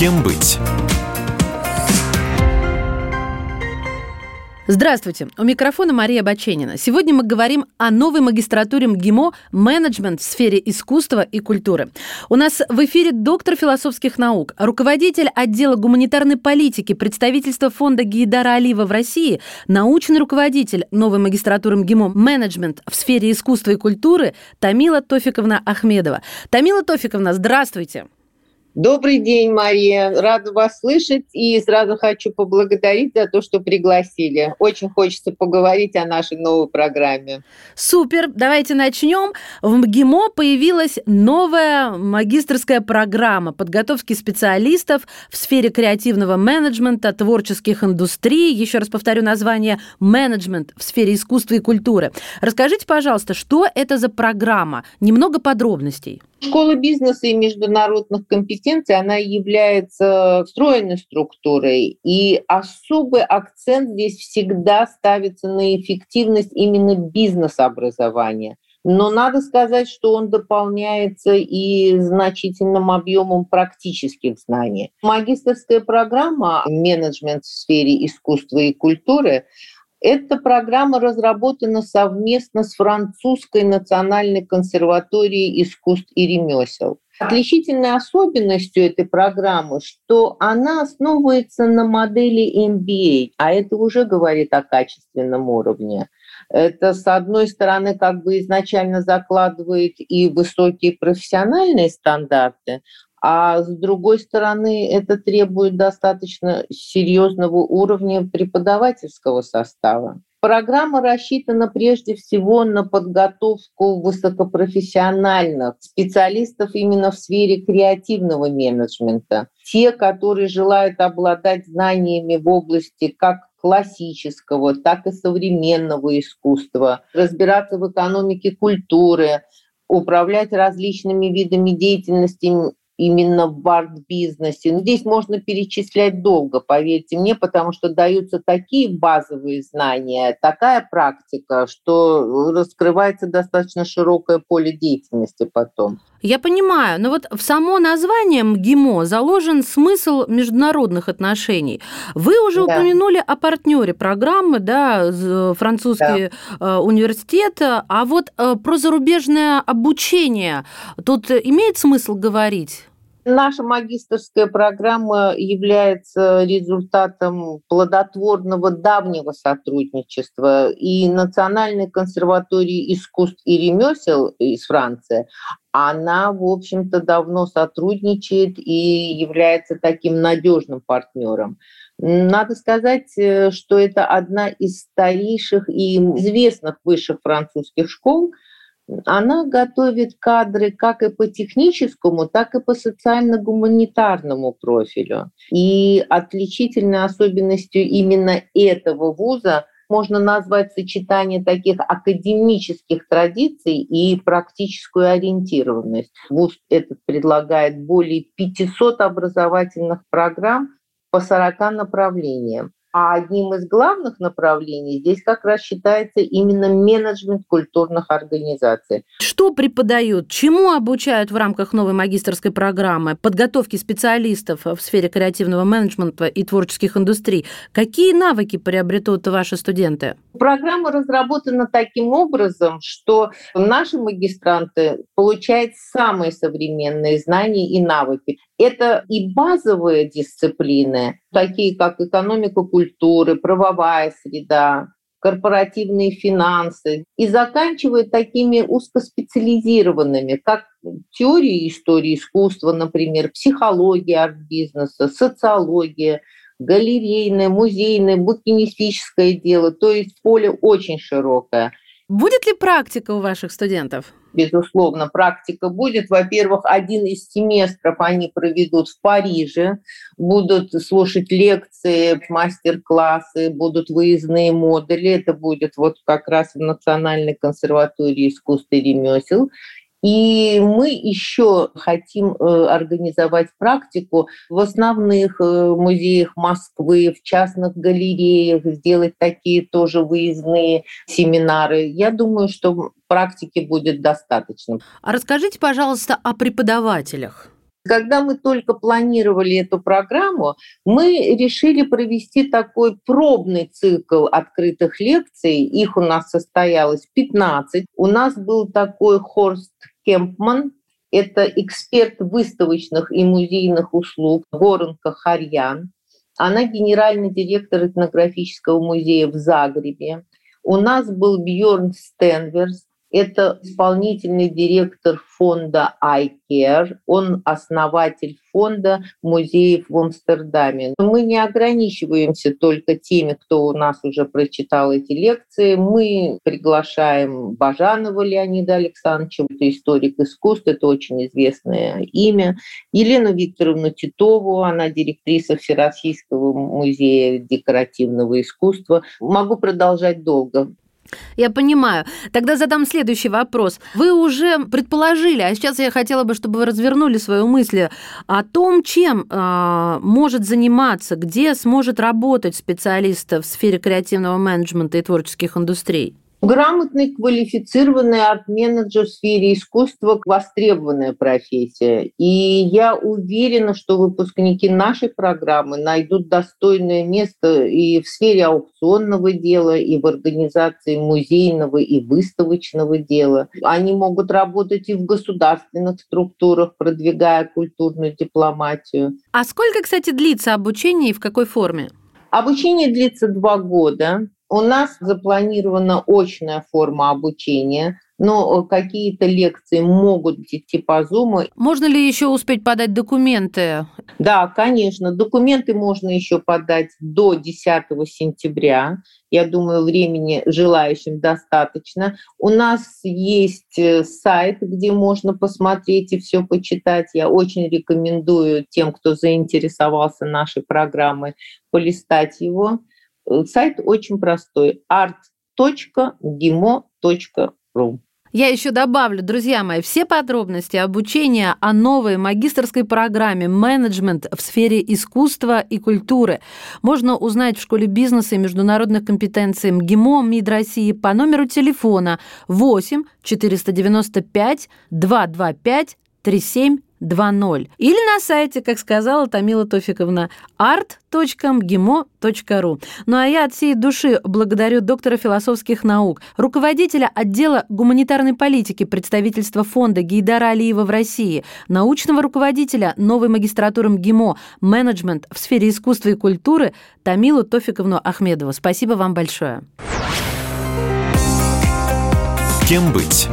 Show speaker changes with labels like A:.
A: Кем быть?
B: Здравствуйте, у микрофона Мария Баченина. Сегодня мы говорим о новой магистратуре МГИМО «Менеджмент в сфере искусства и культуры». У нас в эфире доктор философских наук, руководитель отдела гуманитарной политики представительства фонда Гейдара Алиева в России, научный руководитель новой магистратуры МГИМО «Менеджмент в сфере искусства и культуры» Тамила Тофиковна Ахмедова. Тамила Тофиковна, здравствуйте.
C: Добрый день, Мария. Рада вас слышать и сразу хочу поблагодарить за то, что пригласили. Очень хочется поговорить о нашей новой программе.
B: Супер. Давайте начнем. В МГИМО появилась новая магистрская программа подготовки специалистов в сфере креативного менеджмента, творческих индустрий. Еще раз повторю название «Менеджмент в сфере искусства и культуры». Расскажите, пожалуйста, что это за программа? Немного подробностей.
C: Школа бизнеса и международных компетенций, она является встроенной структурой, и особый акцент здесь всегда ставится на эффективность именно бизнес-образования. Но надо сказать, что он дополняется и значительным объемом практических знаний. Магистрская программа «Менеджмент в сфере искусства и культуры» Эта программа разработана совместно с Французской национальной консерваторией искусств и ремесел. Отличительной особенностью этой программы, что она основывается на модели MBA, а это уже говорит о качественном уровне. Это, с одной стороны, как бы изначально закладывает и высокие профессиональные стандарты, а с другой стороны это требует достаточно серьезного уровня преподавательского состава. Программа рассчитана прежде всего на подготовку высокопрофессиональных специалистов именно в сфере креативного менеджмента. Те, которые желают обладать знаниями в области как классического, так и современного искусства, разбираться в экономике культуры, управлять различными видами деятельности именно в арт-бизнесе. Но здесь можно перечислять долго, поверьте мне, потому что даются такие базовые знания, такая практика, что раскрывается достаточно широкое поле деятельности потом.
B: Я понимаю, но вот в само название МГИМО заложен смысл международных отношений. Вы уже да. упомянули о партнере программы, да, французский да. Э, университет, а вот э, про зарубежное обучение тут имеет смысл говорить?
C: Наша магистрская программа является результатом плодотворного давнего сотрудничества и Национальной консерватории искусств и ремесел из Франции. Она, в общем-то, давно сотрудничает и является таким надежным партнером. Надо сказать, э, что это одна из старейших и известных высших французских школ – она готовит кадры как и по техническому, так и по социально-гуманитарному профилю. И отличительной особенностью именно этого вуза можно назвать сочетание таких академических традиций и практическую ориентированность. ВУЗ этот предлагает более 500 образовательных программ по 40 направлениям. А одним из главных направлений здесь как раз считается именно менеджмент культурных организаций.
B: Что преподают, чему обучают в рамках новой магистрской программы подготовки специалистов в сфере креативного менеджмента и творческих индустрий? Какие навыки приобретут ваши студенты?
C: Программа разработана таким образом, что наши магистранты получают самые современные знания и навыки. Это и базовые дисциплины, такие как экономика культуры, правовая среда, корпоративные финансы, и заканчивая такими узкоспециализированными, как теория истории искусства, например, психология арт-бизнеса, социология, галерейное, музейное, букинистическое дело, то есть поле очень широкое.
B: Будет ли практика у ваших студентов?
C: Безусловно, практика будет. Во-первых, один из семестров они проведут в Париже, будут слушать лекции, мастер-классы, будут выездные модули. Это будет вот как раз в Национальной консерватории искусств и ремесел. И мы еще хотим э, организовать практику в основных э, музеях Москвы, в частных галереях, сделать такие тоже выездные семинары. Я думаю, что практики будет достаточно.
B: А расскажите, пожалуйста, о преподавателях.
C: Когда мы только планировали эту программу, мы решили провести такой пробный цикл открытых лекций. Их у нас состоялось 15. У нас был такой Хорст Кемпман, это эксперт выставочных и музейных услуг Горанка Харьян. Она генеральный директор этнографического музея в Загребе. У нас был Бьорн Стенверс, это исполнительный директор фонда iCare. Он основатель фонда музеев в Амстердаме. Мы не ограничиваемся только теми, кто у нас уже прочитал эти лекции. Мы приглашаем Бажанова Леонида Александровича, это историк искусств, это очень известное имя. Елену Викторовну Титову, она директриса Всероссийского музея декоративного искусства. Могу продолжать долго.
B: Я понимаю. Тогда задам следующий вопрос. Вы уже предположили, а сейчас я хотела бы, чтобы вы развернули свою мысль о том, чем э, может заниматься, где сможет работать специалист в сфере креативного менеджмента и творческих индустрий.
C: Грамотный, квалифицированный арт-менеджер в сфере искусства – востребованная профессия. И я уверена, что выпускники нашей программы найдут достойное место и в сфере аукционного дела, и в организации музейного и выставочного дела. Они могут работать и в государственных структурах, продвигая культурную дипломатию.
B: А сколько, кстати, длится обучение и в какой форме?
C: Обучение длится два года. У нас запланирована очная форма обучения, но какие-то лекции могут идти по Zoom.
B: Можно ли еще успеть подать документы?
C: Да, конечно. Документы можно еще подать до 10 сентября. Я думаю, времени желающим достаточно. У нас есть э, сайт, где можно посмотреть и все почитать. Я очень рекомендую тем, кто заинтересовался нашей программой, полистать его. Э, сайт очень простой – art.gimo.ru.
B: Я еще добавлю, друзья мои, все подробности обучения о новой магистрской программе «Менеджмент в сфере искусства и культуры» можно узнать в Школе бизнеса и международных компетенций МГИМО МИД России по номеру телефона 8 495 225 37 2.0. Или на сайте, как сказала Тамила Тофиковна, art.mgimo.ru. Ну а я от всей души благодарю доктора философских наук, руководителя отдела гуманитарной политики представительства фонда Гейдара Алиева в России, научного руководителя новой магистратуры МГИМО «Менеджмент в сфере искусства и культуры» Тамилу Тофиковну Ахмедову. Спасибо вам большое.
A: Кем быть?